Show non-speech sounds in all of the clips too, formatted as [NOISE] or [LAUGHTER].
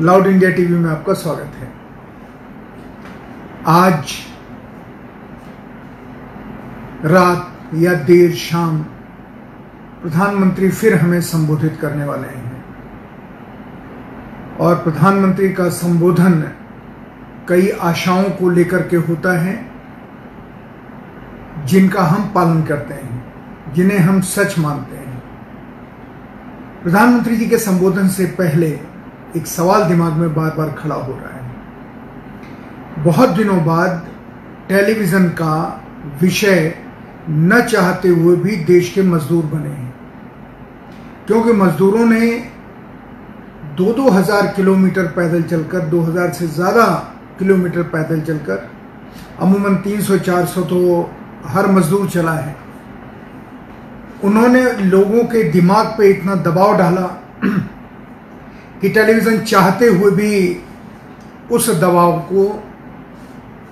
Loud India TV में आपका स्वागत है। आज रात या देर शाम प्रधानमंत्री फिर हमें संबोधित करने वाले हैं। और प्रधानमंत्री का संबोधन कई आशाओं को लेकर के होता है, जिनका हम पालन करते हैं, जिन्हें हम सच मानते हैं। प्रधानमंत्री जी के संबोधन से पहले एक सवाल दिमाग में बार बार खड़ा हो रहा है। बहुत दिनों बाद टेलीविज़न का विषय न चाहते हुए भी देश के मजदूर बने हैं। क्योंकि मजदूरों ने दो दो हज़ार किलोमीटर पैदल चलकर, दो हज़ार से ज़्यादा किलोमीटर पैदल चलकर, अमूमन तीन सौ चार सौ तो हर मजदूर चला है। उन्होंने लोगों के दिमाग पे इतना दबाव डाला कि टेलीविज़न चाहते हुए भी उस दबाव को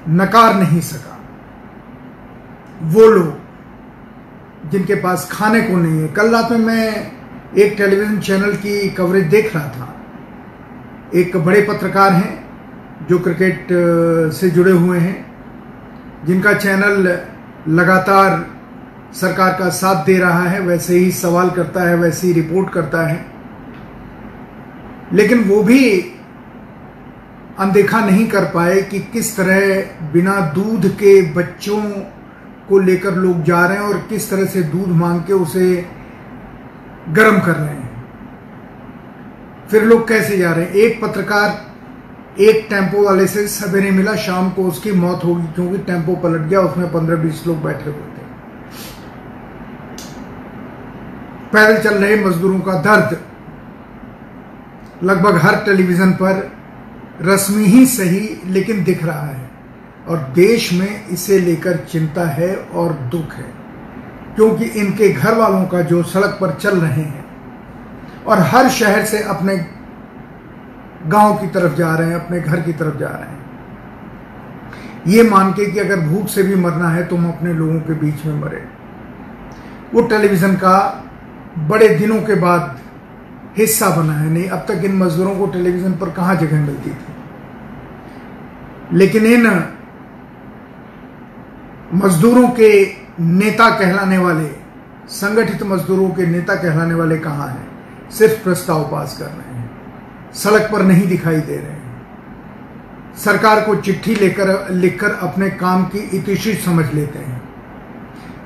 नकार नहीं सका। वो लोग जिनके पास खाने को नहीं है। कल रात में मैं एक टेलीविज़न चैनल की कवरेज देख रहा था। एक बड़े पत्रकार हैं जो क्रिकेट से जुड़े हुए हैं। जिनका चैनल लगातार सरकार का साथ दे रहा है, वैसे ही सवाल करता है, वैसे ही रिपोर्ट करता है। लेकिन वो भी अनदेखा नहीं कर पाए कि किस तरह बिना दूध के बच्चों को लेकर लोग जा रहे हैं और किस तरह से दूध मांग के उसे गर्म कर रहे हैं। फिर लोग कैसे जा रहे हैं? एक पत्रकार, एक टेंपो वाले से सवेरे मिला, शाम को उसकी मौत होगी क्योंकि टेंपो पलट गया, उसमें पंद्रह बीस लोग बैठे हुए थे। पैदल चल रहे मजदूरों का दर्द। लगभग हर टेलीविज़न पर रस्मी ही सही लेकिन दिख रहा है और देश में इसे लेकर चिंता है और दुख है, क्योंकि इनके घर वालों का जो सड़क पर चल रहे हैं और हर शहर से अपने गाँव की तरफ़ जा रहे हैं, अपने घर की तरफ़ जा रहे हैं। ये मान के कि अगर भूख से भी मरना है तो हम अपने लोगों के बीच में मरे। वो टेलीविज़न का बड़े दिनों के बाद हिस्सा बना है। नहीं, अब तक इन मजदूरों को टेलीविज़न पर कहाँ जगह मिलती थी? लेकिन इन मजदूरों के नेता कहलाने वाले, संगठित मजदूरों के नेता कहलाने वाले कहाँ हैं? सिर्फ़ प्रस्ताव पास कर रहे हैं। सड़क पर नहीं दिखाई दे रहे हैं। सरकार को चिट्ठी लेकर, लिखकर अपने काम की इतिशी समझ लेते हैं।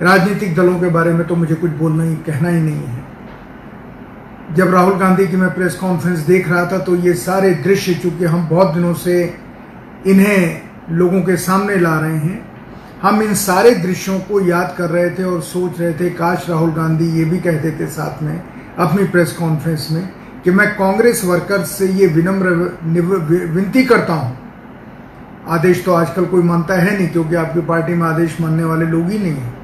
राजनीतिक दलों के बारे में तो मुझे कुछ बोलना ही, कहना ही नहीं है। जब राहुल गांधी की मैं प्रेस कॉन्फ्रेंस देख रहा था तो ये सारे दृश्य चूँकि हम बहुत दिनों से इन्हें लोगों के सामने ला रहे हैं, हम इन सारे दृश्यों को याद कर रहे थे और सोच रहे थे, काश राहुल गांधी ये भी कहते थे साथ में, अपनी प्रेस कॉन्फ्रेंस में, कि मैं कांग्रेस वर्कर्स से ये विनम्र विनती करता हूँ। आदेश तो आजकल कोई मानता है नहीं, क्योंकि आपकी पार्टी में आदेश मानने वाले लोग ही नहीं है।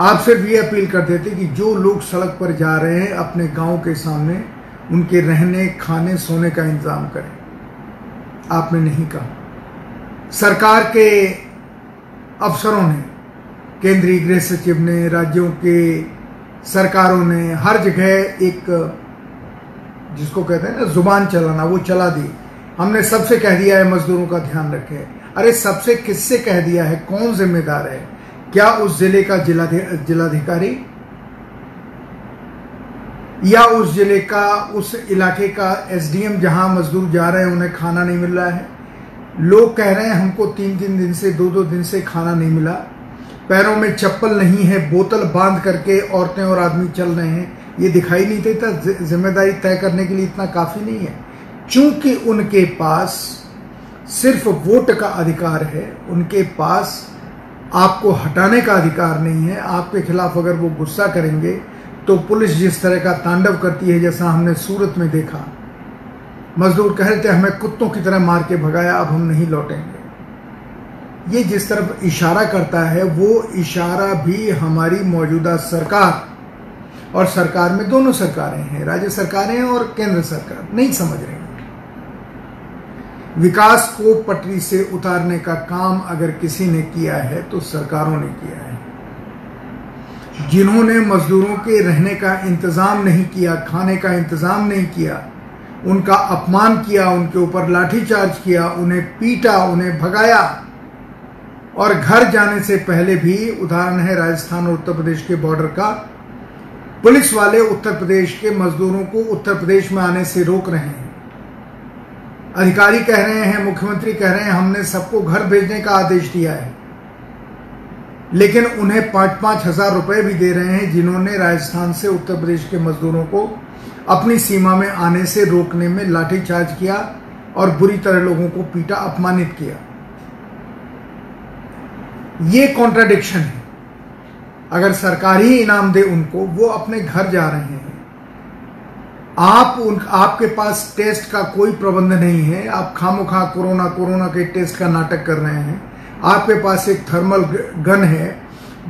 आप सिर्फ़ ये अपील कर देते कि जो लोग सड़क पर जा रहे हैं, अपने गाँव के सामने उनके रहने, खाने, सोने का इंतज़ाम करें। आपने नहीं कहा। सरकार के अफसरों ने, केंद्रीय गृह सचिव ने, राज्यों के सरकारों ने हर जगह एक, जिसको कहते हैं ना, ज़ुबान चलाना, वो चला दी। हमने सबसे कह दिया है, मजदूरों का ध्यान रखें। अरे सबसे किससे कह दिया है? कौन जिम्मेदार है? क्या उस ज़िले का जिला जिलाधिकारी? या उस ज़िले का, उस इलाके का एसडीएम जहाँ मजदूर जा रहे हैं, उन्हें खाना नहीं मिल रहा है? लोग कह रहे हैं हमको तीन तीन दिन से, दो दो दिन से खाना नहीं मिला। पैरों में चप्पल नहीं है, बोतल बाँध करके औरतें और आदमी चल रहे हैं। ये दिखाई नहीं देता ज़िम्मेदारी तय करने के लिए इतना काफ़ी नहीं है। चूँकि उनके पास सिर्फ़ वोट का अधिकार है, उनके पास आपको हटाने का अधिकार नहीं है। आपके खिलाफ अगर वो गुस्सा करेंगे तो पुलिस जिस तरह का तांडव करती है, जैसा हमने सूरत में देखा। मजदूर कह रहे थे हमें कुत्तों की तरह मार के भगाया, अब हम नहीं लौटेंगे। ये जिस तरफ़ इशारा करता है, वो इशारा भी हमारी मौजूदा सरकार और सरकार में दोनों सरकारें हैं, राज्य सरकारें और केंद्र सरकार। नहीं समझ रही विकास को पटरी से उतारने का काम अगर किसी ने किया है तो सरकारों ने किया है। जिन्होंने मजदूरों के रहने का इंतज़ाम नहीं किया, खाने का इंतज़ाम नहीं किया, उनका अपमान किया, उनके ऊपर लाठीचार्ज किया, उन्हें पीटा, उन्हें भगाया, और घर जाने से पहले भी उदाहरण है राजस्थान और उत्तर प्रदेश के बॉर्डर का, पुलिस वाले उत्तर प्रदेश के मजदूरों को उत्तर प्रदेश में आने से रोक रहे हैं। अधिकारी कह रहे हैं, मुख्यमंत्री कह रहे हैं, हमने सबको घर भेजने का आदेश दिया है। लेकिन उन्हें पाँच पाँच हज़ार रुपए भी दे रहे हैं जिन्होंने राजस्थान से उत्तर प्रदेश के मजदूरों को अपनी सीमा में आने से रोकने में लाठीचार्ज किया और बुरी तरह लोगों को पीटा, अपमानित किया। ये कॉन्ट्राडिक्शन है। अगर सरकार ही इनाम दे उनको, वो अपने घर जा रहे हैं। आप उन, आपके पास टेस्ट का कोई प्रबंध नहीं है। आप खामोखा कोरोना कोरोना के टेस्ट का नाटक कर रहे हैं। आपके पास एक थर्मल गन है,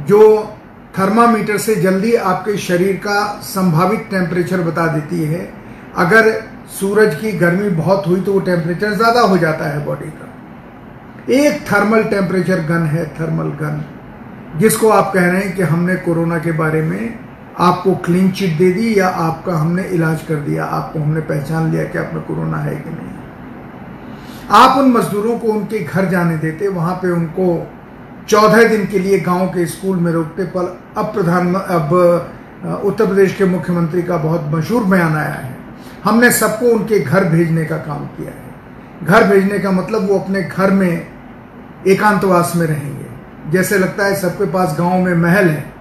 जो थर्मामीटर से जल्दी आपके शरीर का संभावित टेम्परेचर बता देती है। अगर सूरज की गर्मी बहुत हुई तो वो टेम्परेचर ज़्यादा हो जाता है बॉडी का। एक थर्मल टेम्परेचर गन है, थर्मल गन, जिसको आप कह रहे हैं कि हमने कोरोना के बारे में आपको क्लीन चिट दे दी या आपका हमने इलाज कर दिया? आपको हमने पहचान लिया कि आप में कोरोना है कि नहीं? आप उन मजदूरों को उनके घर जाने देते, वहाँ पे उनको चौदह दिन के लिए गाँव के स्कूल में रोकते, पर अब प्रधान, अब उत्तर प्रदेश के मुख्यमंत्री का बहुत मशहूर बयान आया है। हमने सबको उनके घर भेजने का काम किया है। घर भेजने का मतलब वो अपने घर में एकांतवास में रहेंगे। जैसे लगता है सबके पास गाँव में महल है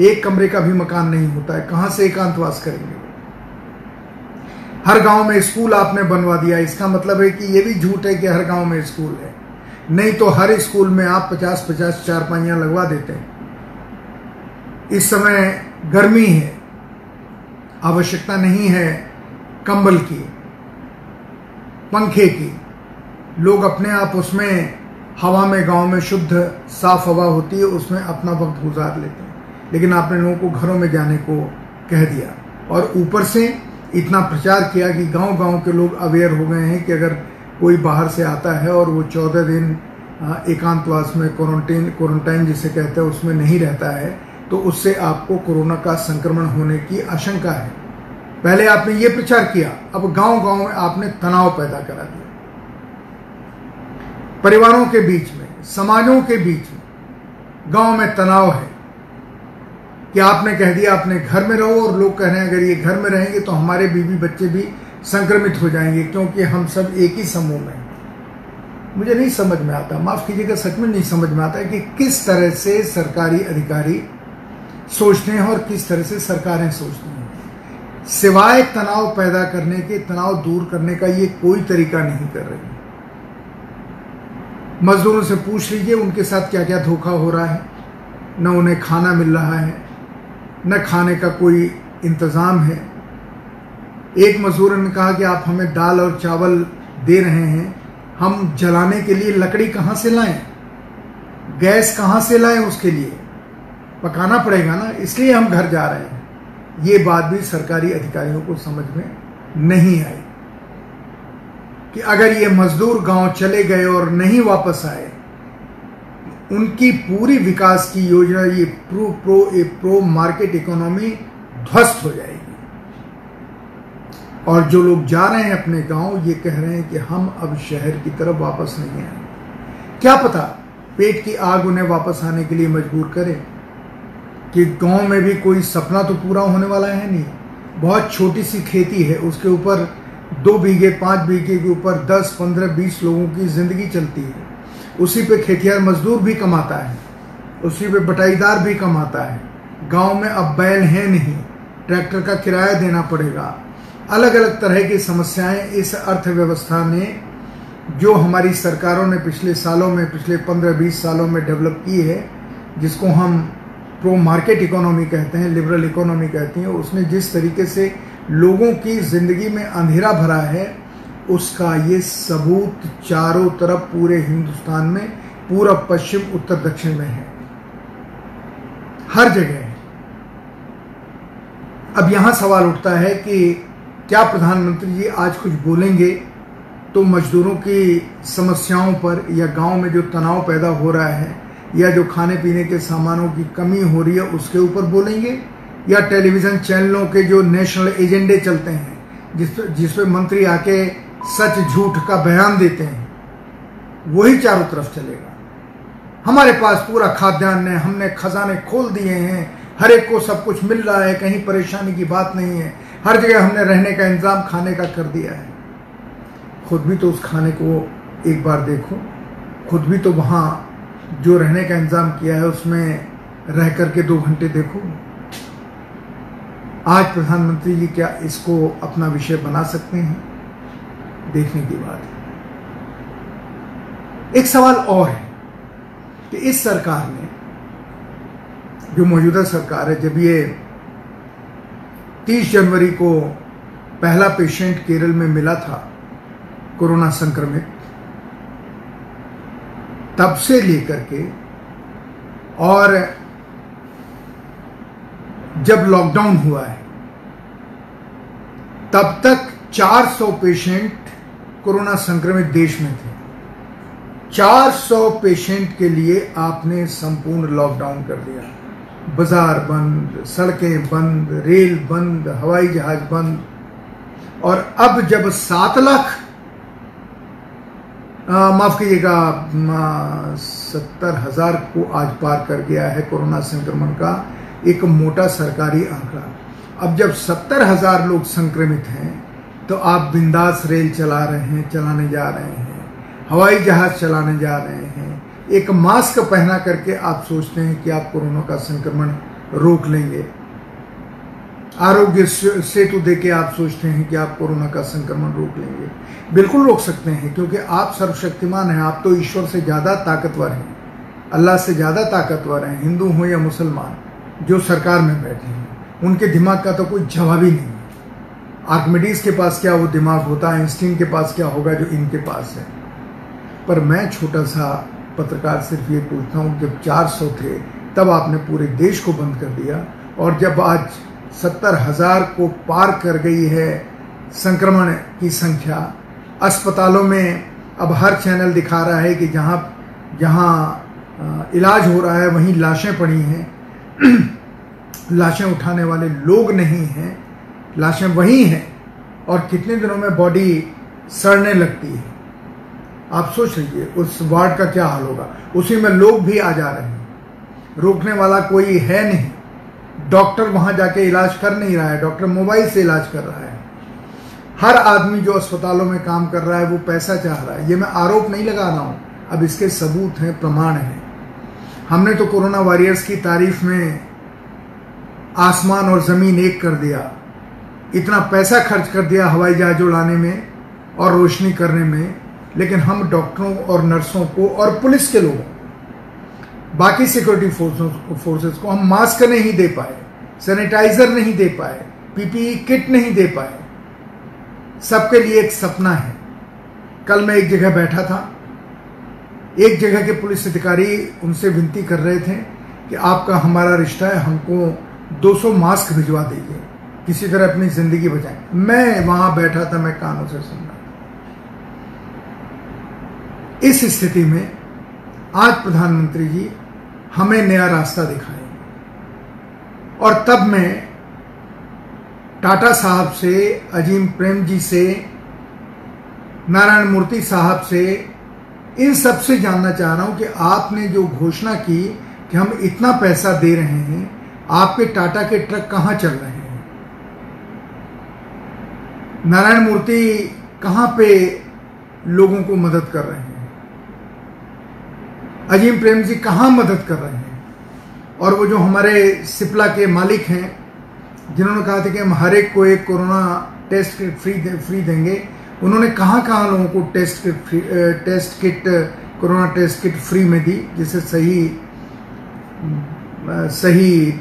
एक कमरे का भी मकान नहीं होता है। कहाँ से एकांतवास करेंगे? हर गाँव में स्कूल आपने बनवा दिया। इसका मतलब है कि यह भी झूठ है कि हर गाँव में स्कूल है। नहीं तो हर स्कूल में आप पचास पचास चार पाइयाँ लगवा देते हैं। इस समय गर्मी है। आवश्यकता नहीं है कंबल की, पंखे की। लोग अपने आप उसमें, हवा में, गाँव में शुद्ध साफ़ हवा होती है, उसमें अपना वक्त गुजार लेते हैं। लेकिन आपने लोगों को घरों में जाने को कह दिया। और ऊपर से इतना प्रचार किया कि गाँव गाँव के लोग अवेयर हो गए हैं कि अगर कोई बाहर से आता है और वो चौदह दिन एकांतवास में क्वारंटीन क्वारंटाइन जिसे कहते हैं, उसमें नहीं रहता है तो उससे आपको कोरोना का संक्रमण होने की आशंका है। पहले आपने ये प्रचार किया, अब गाँव गाँव में आपने तनाव पैदा करा दिया। परिवारों के बीच में, समाजों के बीच में, गाँव में तनाव है। कि आपने कह दिया अपने घर में रहो और लोग कह रहे हैं, अगर ये घर में रहेंगे तो हमारे बीवी बच्चे भी संक्रमित हो जाएँगे, क्योंकि हम सब एक ही समूह में मुझे नहीं समझ में आता, माफ़ कीजिएगा, सच में नहीं समझ में आता है कि किस तरह से सरकारी अधिकारी सोचते हैं और किस तरह से सरकारें सोचती हैं। सिवाय तनाव पैदा करने के, तनाव दूर करने का ये कोई तरीका नहीं कर रही। मजदूरों से पूछ लीजिए, उनके साथ क्या क्या धोखा हो रहा है, न उन्हें खाना मिल रहा है न खाने का कोई इंतज़ाम है। एक मजदूर ने कहा कि आप हमें दाल और चावल दे रहे हैं, हम जलाने के लिए लकड़ी कहाँ से लाएँ? गैस कहाँ से लाएँ उसके लिए? पकाना पड़ेगा ना, इसलिए हम घर जा रहे हैं। ये बात भी सरकारी अधिकारियों को समझ में नहीं आई कि अगर ये मजदूर गाँव चले गए और नहीं वापस आए उनकी पूरी विकास की योजना, ये pro pro a pro market economy ध्वस्त हो जाएगी। और जो लोग जा रहे हैं अपने गाँव, ये कह रहे हैं कि हम अब शहर की तरफ़ वापस नहीं आए। क्या पता पेट की आग उन्हें वापस आने के लिए मजबूर करे? कि गाँव में भी कोई सपना तो पूरा होने वाला है नहीं? बहुत छोटी सी खेती है, उसके ऊपर दो बीघे, पाँच बीघे के ऊपर दस, पंद्रह, बीस लोगों की ज़िंदगी चलती है। उसी पे खेतियार मजदूर भी कमाता है, उसी पे बटाईदार भी कमाता है। गाँव में अब बैल है नहीं, ट्रैक्टर का किराया देना पड़ेगा। अलग अलग तरह की समस्याएँ इस अर्थव्यवस्था में जो हमारी सरकारों ने पिछले सालों में, पिछले पंद्रह बीस सालों में डेवलप की है, जिसको हम प्रो मार्केट इकोनॉमी कहते हैं, लिबरल इकोनॉमी कहती हैं, उसने जिस तरीके से लोगों की ज़िंदगी में अंधेरा भरा है उसका ये सबूत चारों तरफ़ पूरे हिंदुस्तान में, पूरा पश्चिम, उत्तर, दक्षिण में है। हर जगह है। अब यहाँ सवाल उठता है कि क्या प्रधानमंत्री जी आज कुछ बोलेंगे? तो मजदूरों की समस्याओं पर या गाँव में जो तनाव पैदा हो रहा है या जो खाने पीने के सामानों की कमी हो रही है, उसके ऊपर बोलेंगे? या टेलीविज़न चैनलों के जो नेशनल एजेंडे चलते हैं, जिस जिस पे मंत्री आके सच झूठ का बयान देते हैं। वही चारों तरफ़ चलेगा। हमारे पास पूरा खाद्यान्न है, हमने खजाने खोल दिए हैं। हर एक को सब कुछ मिल रहा है, कहीं परेशानी की बात नहीं है। हर जगह हमने रहने का इंतज़ाम खाने का कर दिया है। खुद भी तो उस खाने को एक बार देखो। खुद भी तो वहाँ जो रहने का इंतज़ाम किया है, उसमें रह करके दो घंटे देखो। आज प्रधानमंत्री जी क्या इसको अपना विषय बना सकते हैं? देखने की बात। है एक सवाल और है कि इस सरकार ने जो मौजूदा सरकार है, जब ये 30 जनवरी को पहला पेशेंट केरल में मिला था कोरोना संक्रमित, तब से लेकर के और जब लॉकडाउन हुआ है, तब तक 400 पेशेंट कोरोना संक्रमित देश में थे। 400 पेशेंट के लिए आपने संपूर्ण लॉकडाउन कर दिया। बाज़ार बंद, सड़कें बंद, रेल बंद, हवाई जहाज़ बंद। और अब जब सात लाख माफ़ कीजिएगा सत्तर हज़ार को आज पार कर गया है कोरोना संक्रमण का एक मोटा सरकारी आंकड़ा। अब जब सत्तर हज़ार लोग संक्रमित हैं तो आप बिंदास रेल चला रहे हैं, चलाने जा रहे हैं। हवाई जहाज़ चलाने जा रहे हैं। एक मास्क पहना करके आप सोचते हैं कि आप कोरोना का संक्रमण रोक लेंगे। आरोग्य सेतु दे के आप सोचते हैं कि आप कोरोना का संक्रमण रोक लेंगे। बिल्कुल रोक सकते हैं, क्योंकि आप सर्वशक्तिमान हैं। आप तो ईश्वर से ज़्यादा ताकतवर हैं। अल्लाह से ज़्यादा ताकतवर हैं। हिंदू हों या मुसलमान, जो सरकार में बैठे हैं, उनके दिमाग का तो कोई जवाब ही नहीं आर्कमिडीज के पास क्या वो दिमाग होता है? इंस्टीन के पास क्या होगा जो इनके पास है? पर मैं छोटा सा पत्रकार सिर्फ़ ये पूछता हूँ, जब 400 थे, तब आपने पूरे देश को बंद कर दिया और जब आज सत्तर हज़ार को पार कर गई है संक्रमण की संख्या, अस्पतालों में अब हर चैनल दिखा रहा है कि जहाँ जहाँ इलाज हो रहा है, वहीं लाशें पड़ी हैं। [CLEARS THROAT] लाशें उठाने वाले लोग नहीं हैं। लाशें वहीं हैं और कितने दिनों में बॉडी सड़ने लगती है। आप सोच लीजिए, उस वार्ड का क्या हाल होगा? उसी में लोग भी आ जा रहे हैं। रोकने वाला कोई है नहीं। डॉक्टर वहाँ जाके इलाज कर नहीं रहा है, डॉक्टर मोबाइल से इलाज कर रहा है। हर आदमी जो अस्पतालों में काम कर रहा है, वो पैसा चाह रहा है। ये मैं आरोप नहीं लगा रहा हूँ। अब इसके सबूत हैं, प्रमाण हैं। हमने तो कोरोना वॉरियर्स की तारीफ़ में आसमान और ज़मीन एक कर दिया। इतना पैसा खर्च कर दिया हवाई जहाज़ उड़ाने में और रोशनी करने में, लेकिन हम डॉक्टरों और नर्सों को और पुलिस के लोगों बाकी सिक्योरिटी फोर्सों फोर्सेस को हम मास्क नहीं दे पाए सैनिटाइजर नहीं दे पाए पीपीई किट नहीं दे पाए। सबके लिए एक सपना है। कल मैं एक जगह बैठा था। एक जगह के पुलिस अधिकारी उनसे विनती कर रहे थे कि आपका हमारा रिश्ता है, हमको 200 मास्क भिजवा दीजिए। किसी तरह अपनी ज़िंदगी बचाएँ। मैं वहाँ बैठा था, मैं कानों से सुन रहा इस स्थिति में आज प्रधानमंत्री जी हमें नया रास्ता दिखाएँगे और तब मैं टाटा साहब से, अजीम प्रेम जी से, नारायण मूर्ति साहब से इन सबसे जानना चाह रहा हूँ कि आपने जो घोषणा की कि हम इतना पैसा दे रहे हैं, आपके टाटा के ट्रक कहाँ चल रहे हैं? नारायण मूर्ति कहाँ पे लोगों को मदद कर रहे हैं? अजीम प्रेम जी कहाँ मदद कर रहे हैं? और वो जो हमारे सिपला के मालिक हैं जिन्होंने कहा था कि हम हर एक को एक कोरोना टेस्ट किट फ्री दे, फ्री देंगे उन्होंने कहाँ कहाँ लोगों को test kit test kit corona test kit free में दी जिससे सही सही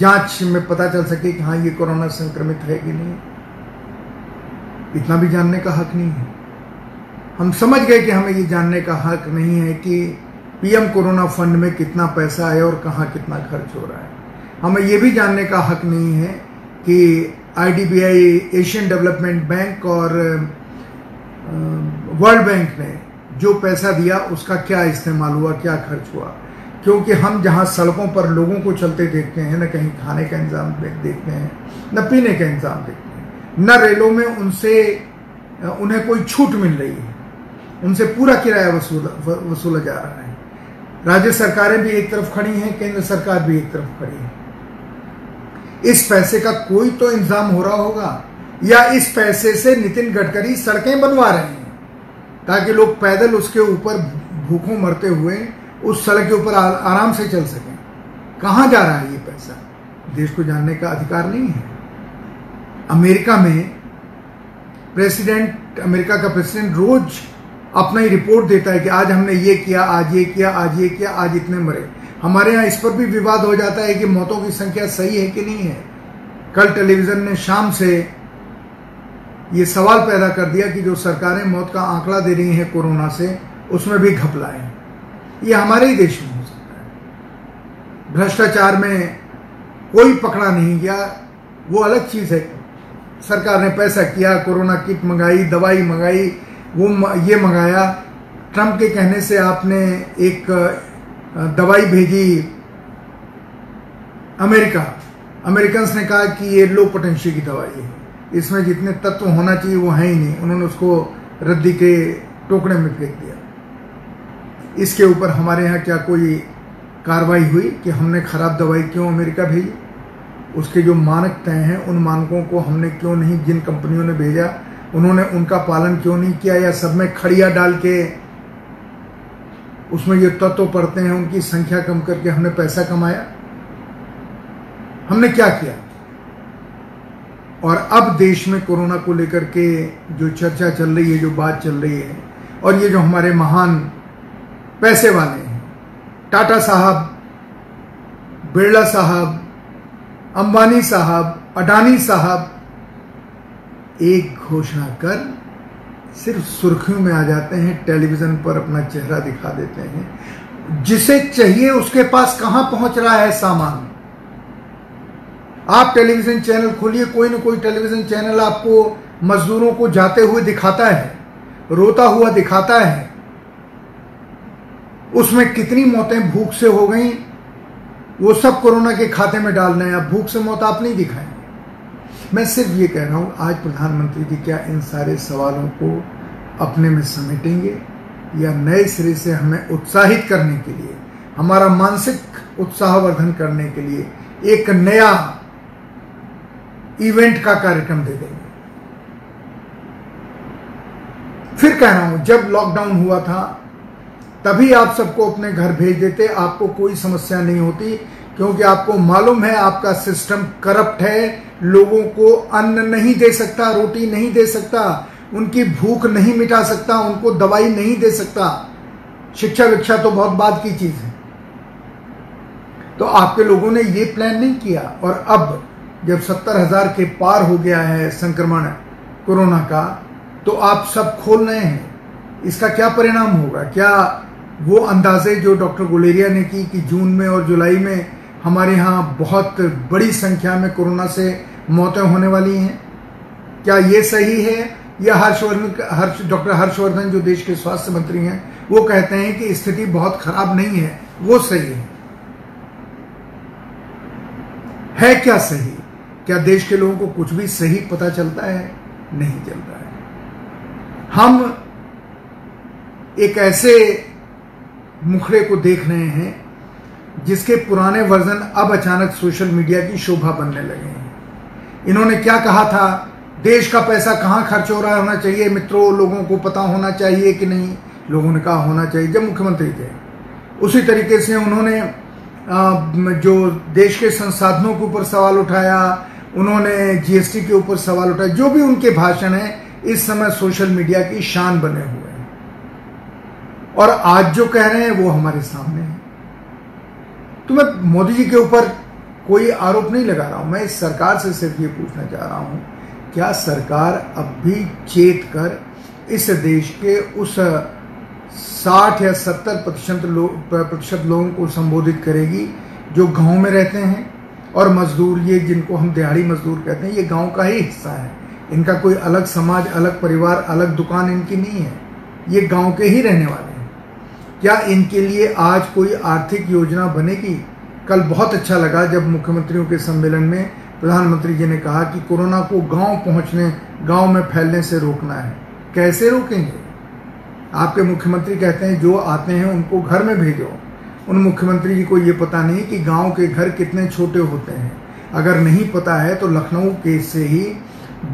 जाँच में पता चल सके कि हाँ ये कोरोना संक्रमित है कि नहीं? इतना भी जानने का हक नहीं है। हम समझ गए कि हमें ये जानने का हक नहीं है कि पीएम कोरोना फंड में कितना पैसा है और कहाँ कितना खर्च हो रहा है। हमें ये भी जानने का हक नहीं है कि आईडीबीआई एशियन डेवलपमेंट बैंक और वर्ल्ड बैंक ने जो पैसा दिया उसका क्या इस्तेमाल हुआ, क्या खर्च हुआ। क्योंकि हम जहाँ सड़कों पर लोगों को चलते देखते हैं, न कहीं खाने का इंतज़ाम देखते हैं, न पीने का इंतज़ाम देखते हैं। न रेलों में उनसे उन्हें कोई छूट मिल रही है। उनसे पूरा किराया वसूला वसूला जा रहा है। राज्य सरकारें भी एक तरफ़ खड़ी हैं, केंद्र सरकार भी एक तरफ़ खड़ी है। इस पैसे का कोई तो इंतज़ाम हो रहा होगा, या इस पैसे से नितिन गडकरी सड़कें बनवा रहे हैं, ताकि लोग पैदल उसके ऊपर भूखों मरते हुए उस सड़क के ऊपर आराम से चल सकें। कहाँ जा रहा है ये पैसा? देश को जानने का अधिकार नहीं है। अमेरिका में प्रेसिडेंट, अमेरिका का प्रेसिडेंट रोज अपना ही रिपोर्ट देता है कि आज हमने ये किया, आज ये किया, आज ये किया, आज इतने मरे। हमारे यहाँ इस पर भी विवाद हो जाता है कि मौतों की संख्या सही है कि नहीं है। कल टेलीविज़न ने शाम से ये सवाल पैदा कर दिया कि जो सरकारें मौत का आंकड़ा दे रही हैं कोरोना से, उसमें भी घपलाए। है ये हमारे ही देश में हो सकता है। भ्रष्टाचार में कोई पकड़ा नहीं गया। वो अलग चीज़ है। सरकार ने पैसा किया, कोरोना किट मंगाई, दवाई मंगाई, वो ये मंगाया। ट्रंप के कहने से आपने एक दवाई भेजी अमेरिका। अमेरिकन ने कहा कि ये लो पोटेंशियल की दवाई है। इसमें जितने तत्व होना चाहिए, वो है ही नहीं। उन्होंने उसको रद्दी के टोकरे में फेंक दिया। इसके ऊपर हमारे यहाँ क्या कोई कार्रवाई हुई कि हमने खराब दवाई क्यों अमेरिका भेजी? उसके जो मानक तय हैं, उन मानकों को हमने क्यों नहीं, जिन कंपनियों ने भेजा, उन्होंने उनका पालन क्यों नहीं किया या सब में खड़िया डाल के उसमें जो तत्व पड़ते हैं, उनकी संख्या कम करके हमने पैसा कमाया? हमने क्या किया? और अब देश में कोरोना को लेकर के जो चर्चा चल रही है, जो बात चल रही है, और ये जो हमारे महान पैसे वाले हैं, टाटा साहब, बिरला साहब अंबानी साहब, अडानी साहब, एक घोषणा कर, सिर्फ़ सुर्खियों में आ जाते हैं, टेलीविज़न पर अपना चेहरा दिखा देते हैं। जिसे चाहिए उसके पास कहाँ पहुँच रहा है सामान? आप टेलीविज़न चैनल खोलिए, कोई ना कोई टेलीविज़न चैनल आपको मजदूरों को जाते हुए दिखाता है, रोता हुआ दिखाता है। उसमें कितनी मौतें भूख से हो गई वो सब कोरोना के खाते में डाल रहे हैं अब भूख से मौत आप नहीं दिखाएँगे मैं सिर्फ़ ये कह रहा हूँ, आज प्रधानमंत्री जी क्या इन सारे सवालों को अपने में समेटेंगे या नए सिरे से हमें उत्साहित करने के लिए, हमारा मानसिक उत्साहवर्धन करने के लिए एक नया इवेंट का कार्यक्रम दे देंगे। फिर कह रहा हूँ, जब लॉकडाउन हुआ था तभी आप सबको अपने घर भेज देते, आपको कोई समस्या नहीं होती, क्योंकि आपको मालूम है आपका सिस्टम करप्ट है, लोगों को अन्न नहीं दे सकता, रोटी नहीं दे सकता, उनकी भूख नहीं मिटा सकता, उनको दवाई नहीं दे सकता। शिक्षा विक्षा तो बहुत बाद की चीज़ है। तो आपके लोगों ने ये प्लान नहीं किया, और अब जब सत्तर हज़ार के पार हो गया है संक्रमण, कोरोना का तो आप सब खोल रहे हैं। इसका क्या परिणाम होगा? क्या वो अंदाजे जो डॉक्टर गुलेरिया ने की कि जून में और जुलाई में हमारे यहाँ बहुत बड़ी संख्या में कोरोना से मौतें होने वाली हैं। क्या ये सही है? या हर्षवर्धन हर्ष, डॉक्टर हर्षवर्धन जो देश के स्वास्थ्य मंत्री हैं, वो कहते हैं कि स्थिति बहुत खराब नहीं है। वो सही है। है क्या सही? क्या देश के लोगों को कुछ भी सही पता चलता है? नहीं चलता है। हम एक ऐसे मुखड़े को देख रहे हैं, जिसके पुराने वर्जन अब अचानक सोशल मीडिया की शोभा बनने लगे हैं। इन्होंने क्या कहा था? देश का पैसा कहाँ खर्च हो रहा होना चाहिए? मित्रों, लोगों को पता होना चाहिए कि नहीं? लोगों ने कहा, होना चाहिए, जब मुख्यमंत्री थे। उसी तरीके से उन्होंने जो देश के संसाधनों के ऊपर सवाल उठाया, उन्होंने जीएसटी के ऊपर सवाल उठाए जो भी उनके भाषण हैं, इस समय सोशल मीडिया की शान बने हुए हैं। और आज जो कह रहे हैं वो हमारे सामने है। तो मैं मोदी जी के ऊपर कोई आरोप नहीं लगा रहा हूँ। मैं इस सरकार से सिर्फ़ ये पूछना चाह रहा हूँ, क्या सरकार अब भी चेत कर इस देश के उस 60 या 70 प्रतिशत लोग प्रतिशत लोगों को संबोधित करेगी जो गाँव में रहते हैं? और मजदूर ये जिनको हम दिहाड़ी मजदूर कहते हैं, ये गाँव का ही हिस्सा है। इनका कोई अलग समाज, अलग परिवार, अलग दुकान इनकी नहीं है। ये गाँव के ही रहने वाले क्या इनके लिए आज कोई आर्थिक योजना बनेगी? कल बहुत अच्छा लगा जब मुख्यमंत्रियों के सम्मेलन में प्रधानमंत्री जी ने कहा कि कोरोना को गाँव पहुँचने, गाँव में फैलने से रोकना है। कैसे रोकेंगे? आपके मुख्यमंत्री कहते हैं, जो आते हैं उनको घर में भेजो। उन मुख्यमंत्री जी को ये पता नहीं कि गाँव के घर कितने छोटे होते हैं। अगर नहीं पता है तो लखनऊ के से ही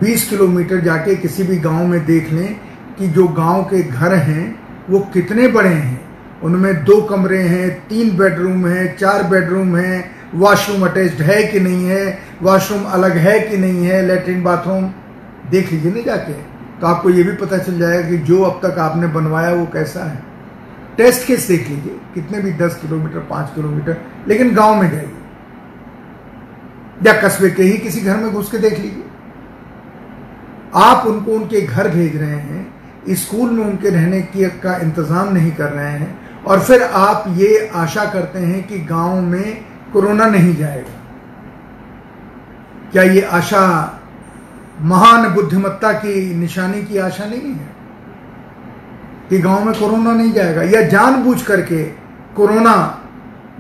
20 किलोमीटर जाके किसी भी गाँव में देख लें कि जो गाँव के घर हैं, वो कितने बड़े हैं। उनमें दो कमरे हैं, तीन बेडरूम है, चार बेडरूम है। वॉशरूम अटैच्ड है कि नहीं है? वॉशरूम अलग है कि नहीं है? लेटरिन बाथरूम देख लीजिए ना जाके। तो आपको ये भी पता चल जाएगा कि जो अब तक आपने बनवाया वो कैसा है। टेस्ट केस देख लीजिए। कितने भी दस किलोमीटर, पाँच किलोमीटर, लेकिन गाँव में जाइए या कस्बे के ही किसी घर में घुस के देख लीजिए। आप उनको उनके घर भेज रहे हैं। स्कूल में उनके रहने की का इंतज़ाम नहीं कर रहे हैं। और फिर आप ये आशा करते हैं कि गाँव में कोरोना नहीं जाएगा। क्या ये आशा महान बुद्धिमत्ता की निशानी की आशा नहीं है कि गाँव में कोरोना नहीं जाएगा? या जानबूझ करके कोरोना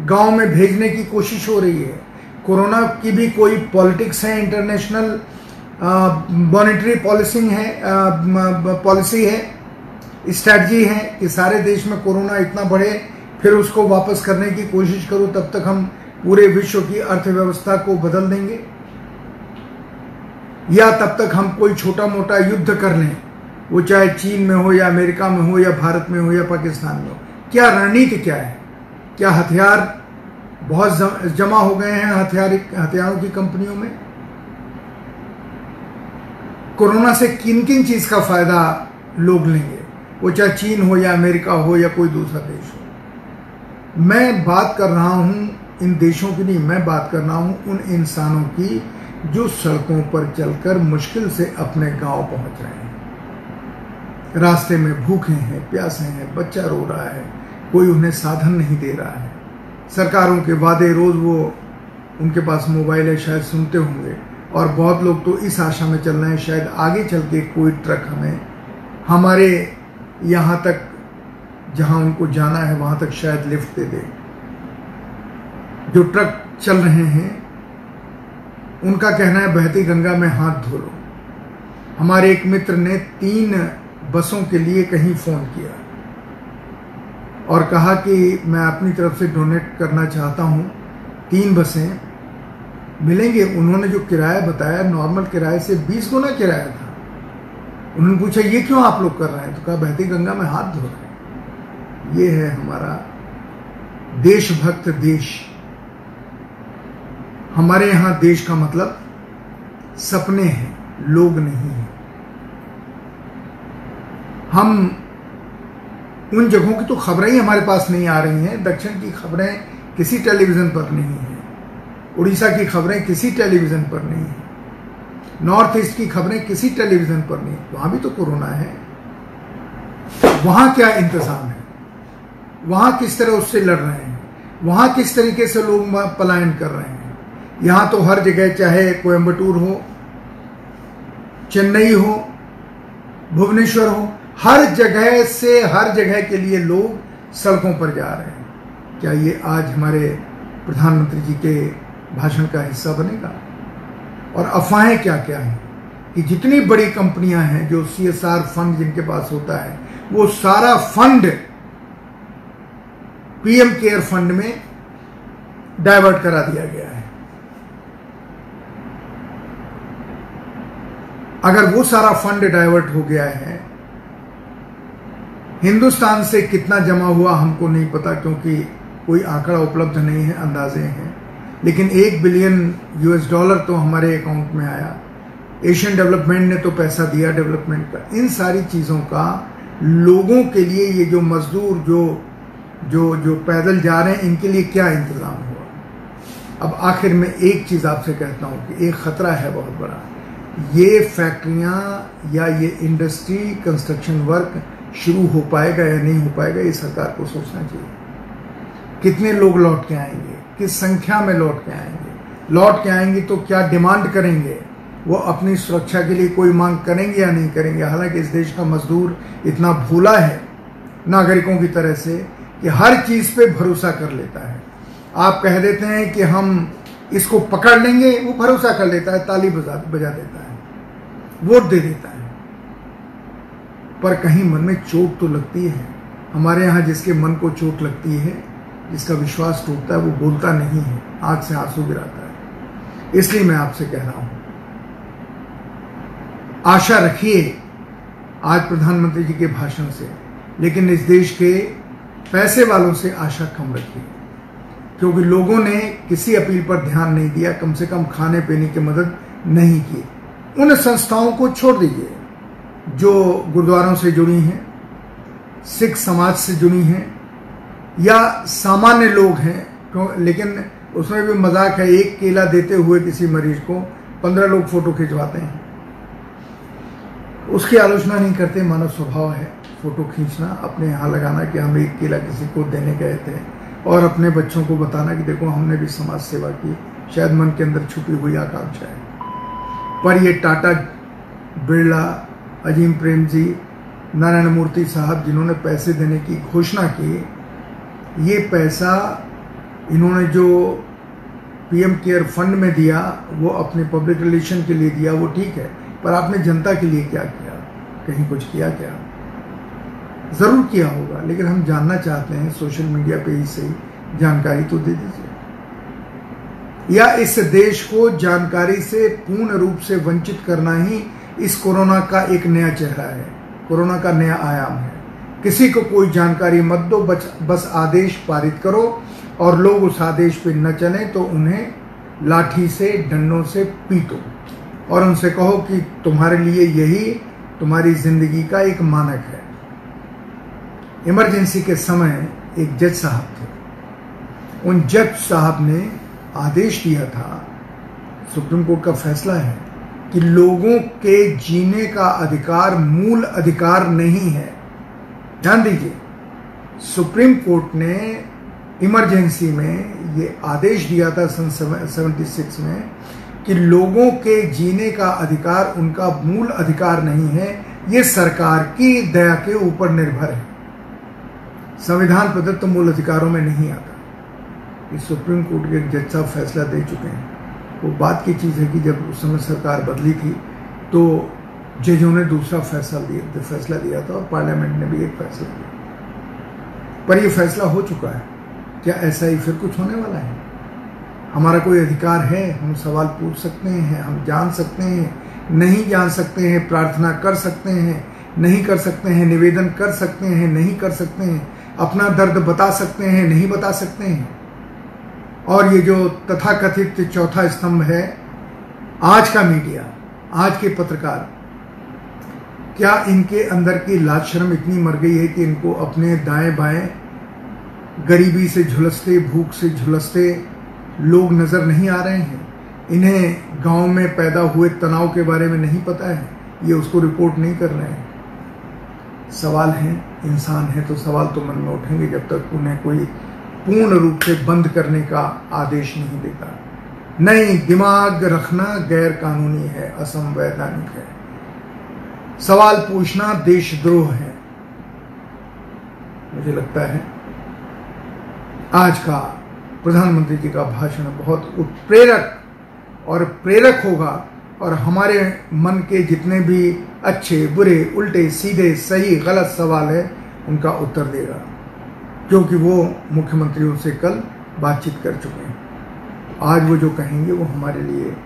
गाँव में भेजने की कोशिश हो रही है? कोरोना की भी कोई पॉलिटिक्स है, इंटरनेशनल मॉनिटरी पॉलिसी है पॉलिसी है? स्ट्रैटी है कि सारे देश में कोरोना इतना बढ़े, फिर उसको वापस करने की कोशिश करो, तब तक हम पूरे विश्व की अर्थव्यवस्था को बदल देंगे। या तब तक हम कोई छोटा मोटा युद्ध कर लें, वो चाहे चीन में हो या अमेरिका में हो या भारत में हो या पाकिस्तान में हो। क्या रणनीति क्या है? क्या हथियार बहुत जमा हो गए हैं हथियार, हथियारों की कंपनियों में? कोरोना से किन किन चीज़ का फ़ायदा लोग लेंगे? वो चाहे चीन हो या अमेरिका हो या कोई दूसरा देश हो। मैं बात कर रहा हूँ इन देशों की नहीं, मैं बात कर रहा हूँ उन इंसानों की जो सड़कों पर चलकर मुश्किल से अपने गाँव पहुँच रहे हैं। रास्ते में भूखे हैं, प्यासे हैं, बच्चा रो रहा है, कोई उन्हें साधन नहीं दे रहा है। सरकारों के वादे रोज वो उनके पास मोबाइल है, शायद सुनते होंगे। और बहुत लोग तो इस आशा में चल रहे हैं, शायद आगे चल के कोई ट्रक हमें, हमारे यहाँ तक, जहाँ उनको जाना है, वहाँ तक शायद लिफ्ट दे दे। जो ट्रक चल रहे हैं, उनका कहना है, बहती गंगा में हाथ धो लो। हमारे एक मित्र ने तीन बसों के लिए कहीं फ़ोन किया और कहा कि मैं अपनी तरफ़ से डोनेट करना चाहता हूँ। तीन बसें मिलेंगे। उन्होंने जो किराया बताया, नॉर्मल किराए से बीस गुना किराया था। उन्होंने पूछा, ये क्यों आप लोग कर रहे हैं? तो कहा, बहती गंगा में हाथ धो रहे हैं। ये है हमारा देशभक्त देश। हमारे यहाँ देश का मतलब सपने हैं, लोग नहीं हैं। हम उन जगहों की तो खबरें ही हमारे पास नहीं आ रही हैं। दक्षिण की खबरें किसी टेलीविज़न पर नहीं है। उड़ीसा की खबरें किसी टेलीविज़न पर नहीं है। नॉर्थ ईस्ट की खबरें किसी टेलीविज़न पर नहीं, वहाँ भी तो कोरोना है। वहाँ क्या इंतज़ाम है? वहाँ किस तरह उससे लड़ रहे हैं? वहाँ किस तरीके से लोग पलायन कर रहे हैं? यहाँ तो हर जगह, चाहे कोयम्बटूर हो, चेन्नई हो, भुवनेश्वर हो, हर जगह से हर जगह के लिए लोग सड़कों पर जा रहे हैं। क्या ये आज हमारे प्रधानमंत्री जी के भाषण का हिस्सा बनेगा? और अफवाहें क्या क्या हैं? कि जितनी बड़ी कंपनियाँ हैं, जो सी एस आर फंड जिनके पास होता है, वो सारा फंड पीएम केयर फंड में डाइवर्ट करा दिया गया है। अगर वो सारा फंड डाइवर्ट हो गया है, हिंदुस्तान से कितना जमा हुआ हमको नहीं पता, क्योंकि कोई आंकड़ा उपलब्ध नहीं है, अंदाजे हैं। लेकिन एक बिलियन यूएस डॉलर तो हमारे अकाउंट में आया। एशियन डेवलपमेंट ने तो पैसा दिया डेवलपमेंट का। इन सारी चीज़ों का लोगों के लिए ये जो मजदूर, जो जो जो पैदल जा रहे हैं, इनके लिए क्या इंतज़ाम हुआ? अब आखिर में एक चीज़ आपसे कहता हूँ कि एक ख़तरा है बहुत बड़ा। ये फैक्ट्रियाँ या ये इंडस्ट्री कंस्ट्रक्शन वर्क शुरू हो पाएगा या नहीं हो पाएगा, ये सरकार को सोचना चाहिए। कितने लोग लौट के आएँगे? किस संख्या में लौट के आएँगे? लौट के आएँगे तो क्या डिमांड करेंगे? वो अपनी सुरक्षा के लिए कोई मांग करेंगे या नहीं करेंगे? हालाँकि इस देश का मजदूर इतना भूला है नागरिकों की तरह से कि हर चीज़ पे भरोसा कर लेता है। आप कह देते हैं कि हम इसको पकड़ लेंगे, वो भरोसा कर लेता है, ताली बजा बजा देता है, वोट दे देता है। पर कहीं मन में चोट तो लगती है। हमारे यहाँ जिसके मन को चोट लगती है जिसका विश्वास टूटता है, वो बोलता नहीं है। आँख से आँसू गिराता है। इसलिए मैं आपसे कह रहा हूँ। आशा रखिए, आज प्रधानमंत्री जी के भाषण से, लेकिन इस देश के पैसे वालों से आशा कम रखिए। क्योंकि लोगों ने किसी अपील पर ध्यान नहीं दिया, कम से कम खाने पीने की मदद नहीं की। उन संस्थाओं को छोड़ दीजिए, जो गुरुद्वारों से जुड़ी हैं, सिख समाज से जुड़ी हैं या सामान्य लोग हैं तो, लेकिन उसमें भी मज़ाक है एक केला देते हुए किसी मरीज़ को पंद्रह लोग फ़ोटो खिंचवाते हैं। उसकी आलोचना नहीं करते मानव स्वभाव है फ़ोटो खींचना अपने यहाँ लगाना कि हम एक केला किसी को देने गए थे और अपने बच्चों को बताना कि देखो हमने भी समाज सेवा की शायद मन के अंदर छुपी हुई आकांक्षा है। पर ये टाटा बिरला अजीम प्रेम जी नारायण मूर्ति साहब जिन्होंने पैसे देने की घोषणा की ये पैसा इन्होंने जो पीएम केयर फंड में दिया, वो अपने पब्लिक रिलेशन के लिए दिया, वो ठीक है, पर आपने जनता के लिए क्या किया? कहीं कुछ किया क्या? ज़रूर किया होगा, लेकिन हम जानना चाहते हैं, सोशल मीडिया पे ही सही जानकारी तो दे दीजिए। या इस देश को जानकारी से पूर्ण रूप से वंचित करना ही इस कोरोना का एक नया चेहरा है, कोरोना का नया आयाम है। किसी को कोई जानकारी मत दो बस बस आदेश पारित करो और लोग उस आदेश पे न चले तो उन्हें लाठी से, डंडों से पीटो और उनसे कहो कि तुम्हारे लिए यही तुम्हारी ज़िंदगी का एक मानक है। इमरजेंसी के समय एक जज साहब थे। उन जज साहब ने आदेश दिया था, सुप्रीम कोर्ट का फैसला है कि लोगों के जीने का अधिकार मूल अधिकार नहीं है। ध्यान दीजिए, सुप्रीम कोर्ट ने इमरजेंसी में ये आदेश दिया था सन सेवेंटी सिक्स में कि लोगों के जीने का अधिकार उनका मूल अधिकार नहीं है, ये सरकार की दया के ऊपर निर्भर है। संविधान प्रदत्त मूल अधिकारों में नहीं आता। इस सुप्रीम कोर्ट के एक जज साहब फैसला दे चुके हैं। वो बात की चीज़ है कि जब उस समय सरकार बदली थी तो जजों ने दूसरा फैसला दिया फैसला दिया था, और पार्लियामेंट ने भी एक फैसला दिया पर यह फैसला हो चुका है, क्या ऐसा ही फिर कुछ होने वाला है? हमारा कोई अधिकार है? हम सवाल पूछ सकते हैं, हम जान सकते हैं, नहीं जान सकते हैं, प्रार्थना कर सकते हैं, नहीं कर सकते हैं, निवेदन कर सकते हैं, नहीं कर सकते हैं, अपना दर्द बता सकते हैं, नहीं बता सकते हैं। और ये जो तथाकथित चौथा स्तंभ है, आज का मीडिया, आज के पत्रकार क्या इनके अंदर की लाज शर्म इतनी मर गई है कि इनको अपने दाएँ बाएँ गरीबी से झुलसते, भूख से झुलसते लोग नज़र नहीं आ रहे हैं? इन्हें गाँव में पैदा हुए तनाव के बारे में नहीं पता है? ये उसको रिपोर्ट नहीं कर रहे हैं। सवाल है, इंसान है तो सवाल तो मन में उठेंगे जब तक उन्हें कोई पूर्ण रूप से बंद करने का आदेश नहीं देता। नहीं, दिमाग रखना गैर कानूनी है, असंवैधानिक है। सवाल पूछना देशद्रोह है। मुझे लगता है आज का प्रधानमंत्री जी का भाषण बहुत उत्प्रेरक और प्रेरक होगा और हमारे मन के जितने भी अच्छे, बुरे, उल्टे, सीधे, सही, गलत सवाल है, उनका उत्तर देगा। क्योंकि वो मुख्यमंत्रियों से कल बातचीत कर चुके हैं। आज वो जो कहेंगे वो हमारे लिए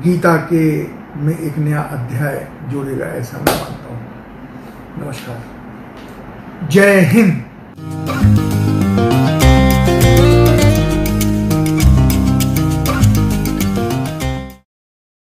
गीता के में एक नया अध्याय जोड़ेगा ऐसा मैं मानता हूँ। नमस्कार। जय हिंद।